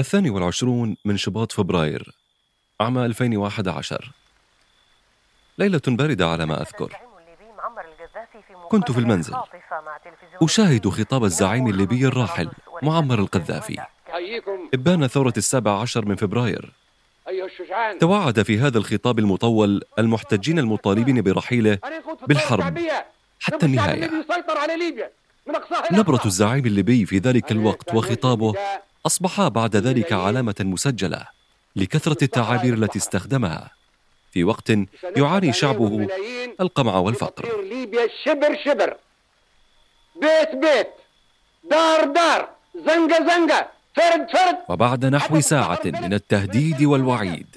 الثاني والعشرون من شباط فبراير عام 2011 ليلة باردة على ما أذكر. كنت في المنزل. أشاهد خطاب الزعيم الليبي الراحل معمر القذافي. إبان ثورة السابع عشر من فبراير. توعد في هذا الخطاب المطول المحتجين المطالبين برحيله بالحرب حتى النهاية. نبرة الزعيم الليبي في ذلك الوقت وخطابه أصبحا بعد ذلك علامة مسجلة لكثرة التعابير التي استخدمها. في وقت يعاني شعبه القمع والفقر. ليبيا شبر شبر. بيت بيت. دار دار. زنقة زنقة فرد فرد. وبعد نحو ساعة من التهديد والوعيد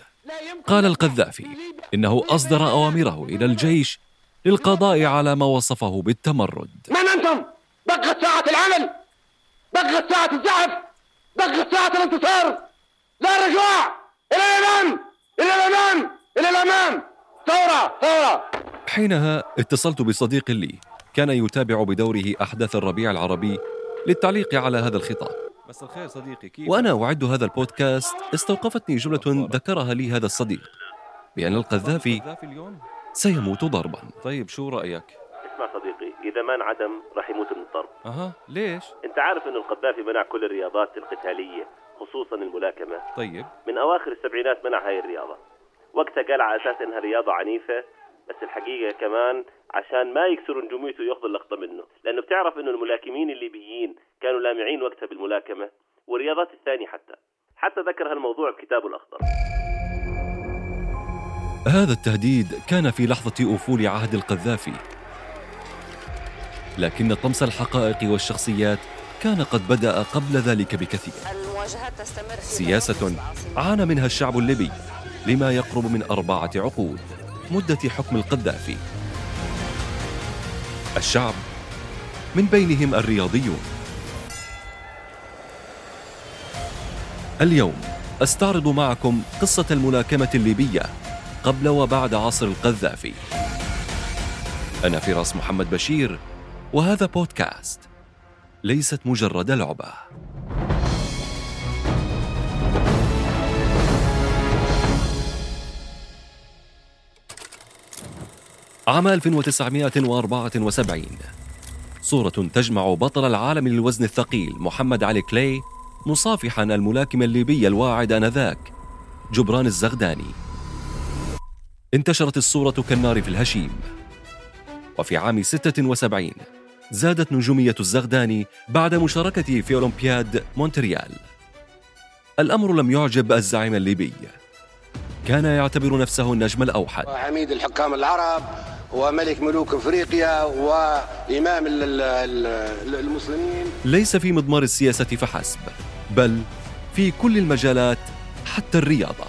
قال القذافي إنه أصدر أوامره إلى الجيش للقضاء على ما وصفه بالتمرد. من أنتم؟ بقت ساعة العمل. بقت ساعة الزحف. بقت ساعة الانتصار! لا رجوع! إلى الأمام! إلى الأمام! إلى الأمام! ثورة! ثورة! حينها اتصلت بصديق لي. كان يتابع بدوره أحداث الربيع العربي للتعليق على هذا الخطاب. مساء الخير صديقي كيف؟ وأنا أعد هذا البودكاست. استوقفتني جملة ذكرها لي هذا الصديق. بأن القذافي سيموت ضربا. طيب شو رأيك؟ إذا ما انعدم راح يموت من الضرب أها ليش؟ أنت عارف أن القذافي منع كل الرياضات القتالية خصوصا الملاكمة. طيب. من أواخر السبعينات منع هاي الرياضة. وقتها قال على أساس إنها رياضة عنيفة بس الحقيقة كمان عشان ما يكسروا نجوميته وياخذوا اللقطة منه. لأنه بتعرف إنه الملاكمين الليبيين كانوا لامعين وقتها بالملاكمة والرياضات الثانية حتى. حتى ذكر هالموضوع بكتابه الأخضر. هذا التهديد كان في لحظة أفول عهد القذافي. لكن طمس الحقائق والشخصيات كان قد بدأ قبل ذلك بكثير. سياسة عانى منها الشعب الليبي لما يقرب من أربعة عقود مدة حكم القذافي. الشعب من بينهم الرياضيون. اليوم أستعرض معكم قصة الملاكمة الليبية قبل وبعد عصر القذافي. أنا فراس محمد بشير وهذا بودكاست. ليست مجرد لعبة. عام 1974 صورة تجمع بطل العالم للوزن الثقيل محمد علي كلاي مصافحا الملاكم الليبي الواعد آنذاك جبران الزغداني. انتشرت الصورة كالنار في الهشيم. وفي عام 76 زادت نجومية الزغداني بعد مشاركته في أولمبياد مونتريال. الأمر لم يعجب الزعيم الليبي. كان يعتبر نفسه النجم الأوحد. وعميد الحكام العرب وملك ملوك أفريقيا وإمام المسلمين. ليس في مضمار السياسة فحسب بل في كل المجالات حتى الرياضة.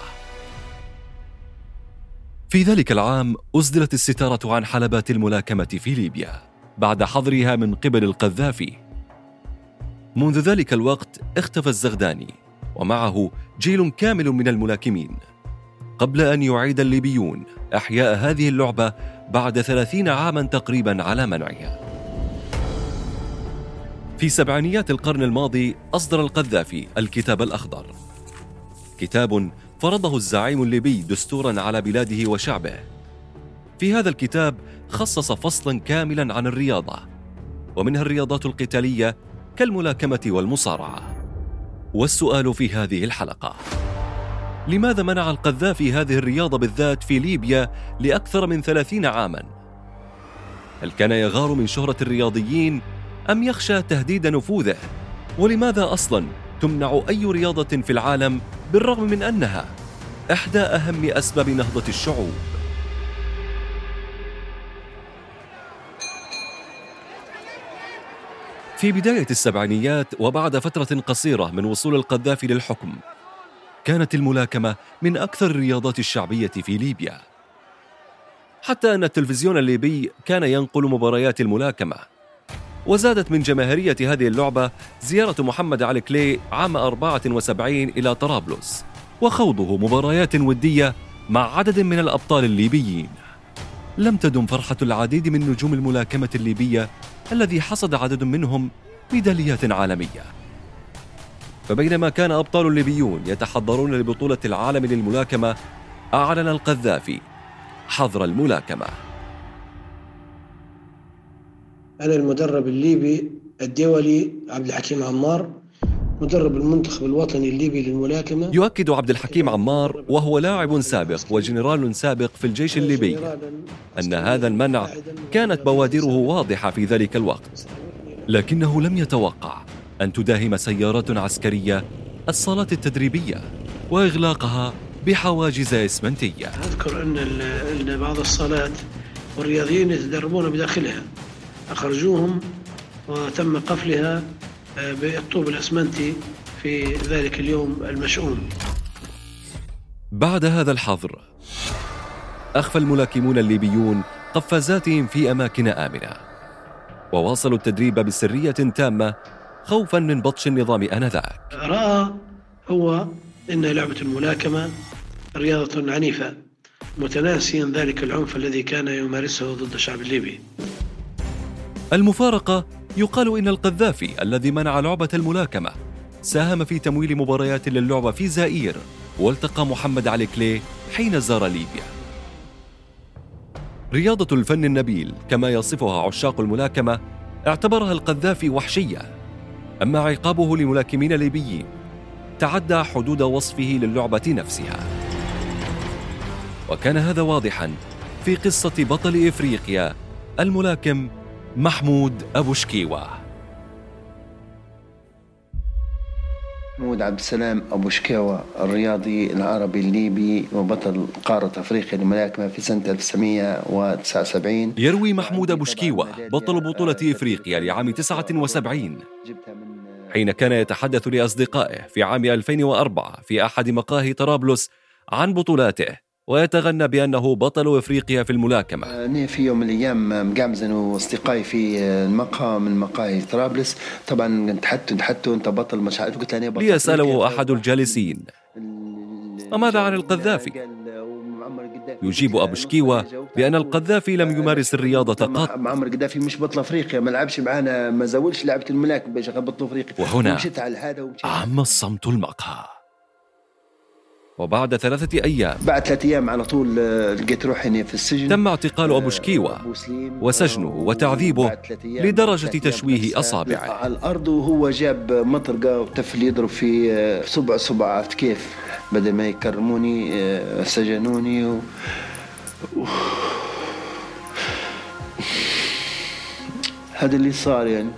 في ذلك العام أسدلت الستارة عن حلبات الملاكمة في ليبيا. بعد حظرها من قبل القذافي. منذ ذلك الوقت اختفى الزغداني ومعه جيل كامل من الملاكمين. قبل أن يعيد الليبيون إحياء هذه اللعبة بعد ثلاثين عاما تقريبا على منعها. في سبعينيات القرن الماضي أصدر القذافي الكتاب الأخضر. كتاب فرضه الزعيم الليبي دستورا على بلاده وشعبه. في هذا الكتاب خصص فصلا كاملا عن الرياضة ومنها الرياضات القتالية كالملاكمة والمصارعة والسؤال في هذه الحلقة لماذا منع القذافي هذه الرياضة بالذات في ليبيا لأكثر من ثلاثين عاما؟ هل كان يغار من شهرة الرياضيين أم يخشى تهديد نفوذه؟ ولماذا أصلا تمنع أي رياضة في العالم بالرغم من أنها إحدى أهم أسباب نهضة الشعوب؟ في بداية السبعينيات وبعد فترة قصيرة من وصول القذافي للحكم كانت الملاكمة من أكثر الرياضات الشعبية في ليبيا. حتى أن التلفزيون الليبي كان ينقل مباريات الملاكمة. وزادت من جماهيرية هذه اللعبة زيارة محمد علي كلي عام 74 إلى طرابلس وخوضه مباريات ودية مع عدد من الأبطال الليبيين. لم تدم فرحة العديد من نجوم الملاكمة الليبية الذي حصد عدد منهم ميداليات عالمية. فبينما كان أبطال الليبيون يتحضرون لبطولة العالم للملاكمة أعلن القذافي حظر الملاكمة. أنا المدرب الليبي الدولي عبد الحكيم عمار مدرب المنتخب الوطني الليبي للملاكمة. يؤكد عبد الحكيم عمار وهو لاعب سابق وجنرال سابق في الجيش الليبي أن هذا المنع كانت بوادره واضحة في ذلك الوقت. لكنه لم يتوقع أن تداهم سيارات عسكرية الصالات التدريبية وإغلاقها بحواجز إسمنتية. أذكر أن أن بعض الصالات والرياضيين يتدربون بداخلها. أخرجوهم وتم قفلها بالطوب الأسمنتي في ذلك اليوم المشؤوم. بعد هذا الحظر أخفى الملاكمون الليبيون قفازاتهم في أماكن آمنة وواصلوا التدريب بسرية تامة خوفا من بطش النظام آنذاك. رأى هو أن لعبة الملاكمة رياضة عنيفة متناسيا ذلك العنف الذي كان يمارسه ضد الشعب الليبي. المفارقة يقال إن القذافي الذي منع لعبة الملاكمة ساهم في تمويل مباريات للعبة في زائير والتقى محمد علي كلي حين زار ليبيا. رياضة الفن النبيل كما يصفها عشاق الملاكمة اعتبرها القذافي وحشية. أما عقابه لملاكمين ليبيين تعدى حدود وصفه للعبة نفسها. وكان هذا واضحا في قصة بطل إفريقيا الملاكم محمود أبو شكيوة. محمود عبد السلام أبو شكاوى الرياضي العربي الليبي وبطل قارة أفريقيا للملاكمة في سنة 1979 يروي محمود أبو شكيوة بطل بطولة إفريقيا لعام 79 جبتها من حين كان يتحدث لأصدقائه في عام 2004 في أحد مقاهي طرابلس عن بطولاته. ويتغنى بأنه بطل إفريقيا في الملاكمة. أنا في يوم من الأيام مقامزن وأصدقائي في المقهى من مقاهي طرابلس. طبعا تحت تحت أنت بطل مش عارف قلت أنا بطل ليسأله أفريقيا. أحد الجالسين. ال- وماذا عن القذافي؟ يجيب أبو شكيوة بأن القذافي لم يمارس الرياضة قط معمر القذافي مش بطل إفريقيا ما لعبش معانا ما زولش لعبة الملاكمة باش بطل إفريقيا. وهنا عم الصمت المقهى. وبعد ثلاثة أيام بعد ثلاث أيام على طول آه، لقيت روحي هنا في السجن. تم اعتقال أبو آه، شكيوة سليم. وسجنه آه، وتعذيبه أيام- لدرجة أيام تشويه آه، أصابعه. على الأرض وهو جاب مطرقة وتفل يضرب في آه، صبع صبع عرفت كيف؟ بدل ما يكرموني آه، سجنوني و... و- هذا اللي صار يعني.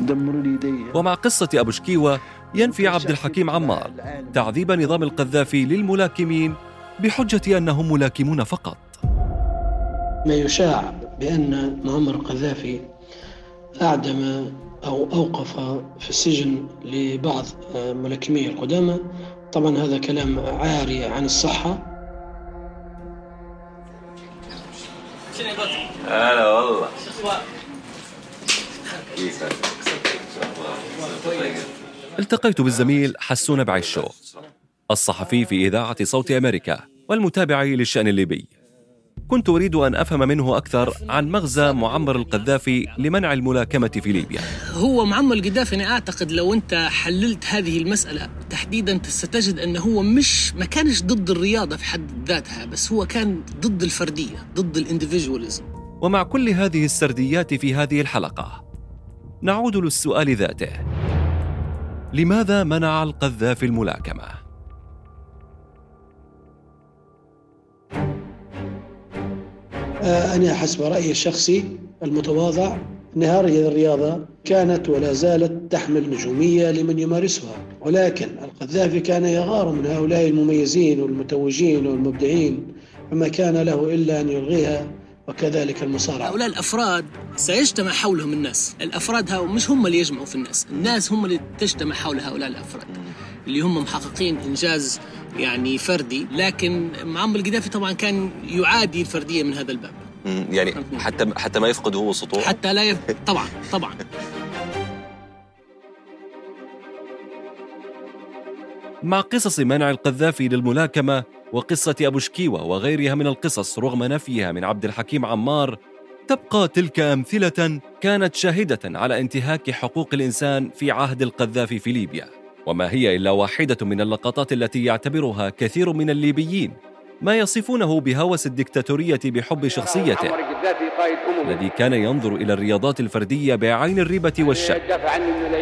دمروا لي يدي ومع قصة أبو شكيوة ينفي عبد الحكيم عمار تعذيب نظام القذافي للملاكمين بحجة أنهم ملاكمون فقط. ما يشاع بأن معمر القذافي أعدم أو أوقف في السجن لبعض آه، ملاكمي القدامى. طبعا هذا كلام عاري عن الصحة. هلا والله. التقيت بالزميل حسون بعيشو الصحفي في إذاعة صوت أمريكا والمتابع للشأن الليبي. كنت أريد أن أفهم منه أكثر عن مغزى معمر القذافي لمنع الملاكمة في ليبيا. هو معمر القذافي أنا أعتقد لو أنت حللت هذه المسألة تحديدا ستجد أنه هو مش ما كانش ضد الرياضة في حد ذاتها بس هو كان ضد الفردية ضد الانديفيدواليزم ومع كل هذه السرديات في هذه الحلقة نعود للسؤال ذاته. لماذا منع القذافي الملاكمة؟ آه، أنا حسب رأيي الشخصي المتواضع أن هذه الرياضة كانت ولا زالت تحمل نجومية لمن يمارسها ولكن القذافي كان يغار من هؤلاء المميزين والمتوجين والمبدعين فما كان له إلا أن يلغيها وكذلك المصارعة. هؤلاء الأفراد سيجتمع حولهم الناس. الأفراد هؤلاء مش هم اللي يجمعوا في الناس الناس هم اللي تجتمع حول هؤلاء الأفراد اللي هم محققين إنجاز يعني فردي لكن معمر القذافي طبعا كان يعادي الفردية من هذا الباب. يعني حتى حتى ما يفقد هو سطوعه حتى لا يف... طبعا طبعا. مع قصص منع القذافي للملاكمة وقصة أبو شكيوة وغيرها من القصص رغم نفيها من عبد الحكيم عمار تبقى تلك أمثلة كانت شاهدة على انتهاك حقوق الإنسان في عهد القذافي في ليبيا. وما هي إلا واحدة من اللقطات التي يعتبرها كثير من الليبيين ما يصفونه بهوس الدكتاتورية بحب شخصيته الذي كان ينظر إلى الرياضات الفردية بعين الريبة والشك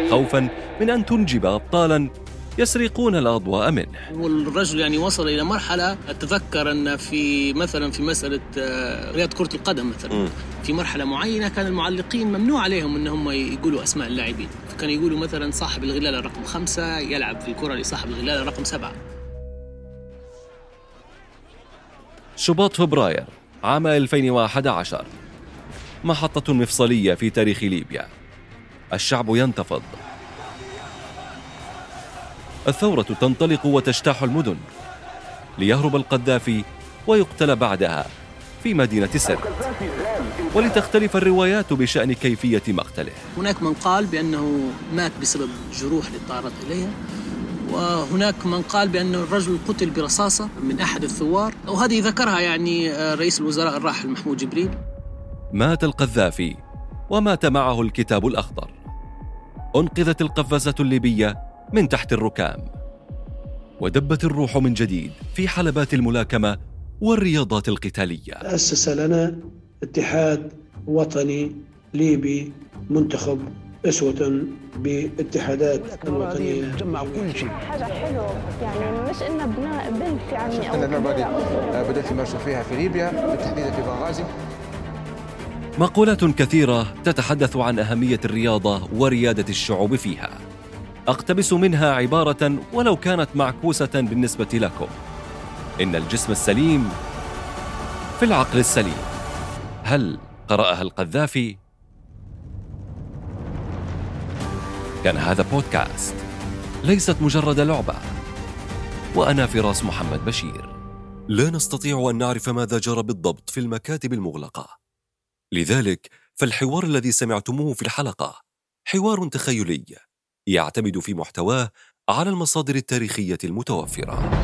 خوفا من أن تنجب أبطالا يسرقون الأضواء منه. والرجل يعني وصل إلى مرحلة أتذكر أن في مثلا في مسألة آه، رياضة كرة القدم مثلا مم. في مرحلة معينة كان المعلقين ممنوع عليهم إن هم يقولوا أسماء اللاعبين. فكانوا يقولوا مثلا صاحب الغلالة رقم خمسة يلعب في الكرة لصاحب الغلالة رقم سبعة. شباط فبراير عام 2011 محطة مفصلية في تاريخ ليبيا. الشعب ينتفض. الثورة تنطلق وتجتاح المدن ليهرب القذافي ويقتل بعدها في مدينة سرت. ولتختلف الروايات بشأن كيفية مقتله. هناك من قال بأنه مات بسبب جروح تعرض اليها وهناك من قال بأن الرجل قتل برصاصة من أحد الثوار وهذه ذكرها يعني آه، رئيس الوزراء الراحل محمود جبريل. مات القذافي ومات معه الكتاب الأخضر. أنقذت القفازة الليبية من تحت الركام. ودبت الروح من جديد في حلبات الملاكمة والرياضات القتالية. أسس لنا اتحاد وطني ليبي منتخب أسوة باتحادات الوطنية. تجمع كل شيء. حاجة حلوة. يعني مش إن بناء بنت يعني أو بدات يمارسوا فيها في ليبيا بالتحديد في بنغازي مقولات كثيرة تتحدث عن أهمية الرياضة وريادة الشعوب فيها. أقتبس منها عبارة ولو كانت معكوسة بالنسبة لكم. إن الجسم السليم في العقل السليم. هل قرأها القذافي؟ كان هذا بودكاست. ليست مجرد لعبة. وأنا فراس محمد بشير. لا نستطيع أن نعرف ماذا جرى بالضبط في المكاتب المغلقة. لذلك فالحوار الذي سمعتموه في الحلقة حوار تخيلي. يعتمد في محتواه على المصادر التاريخية المتوفرة.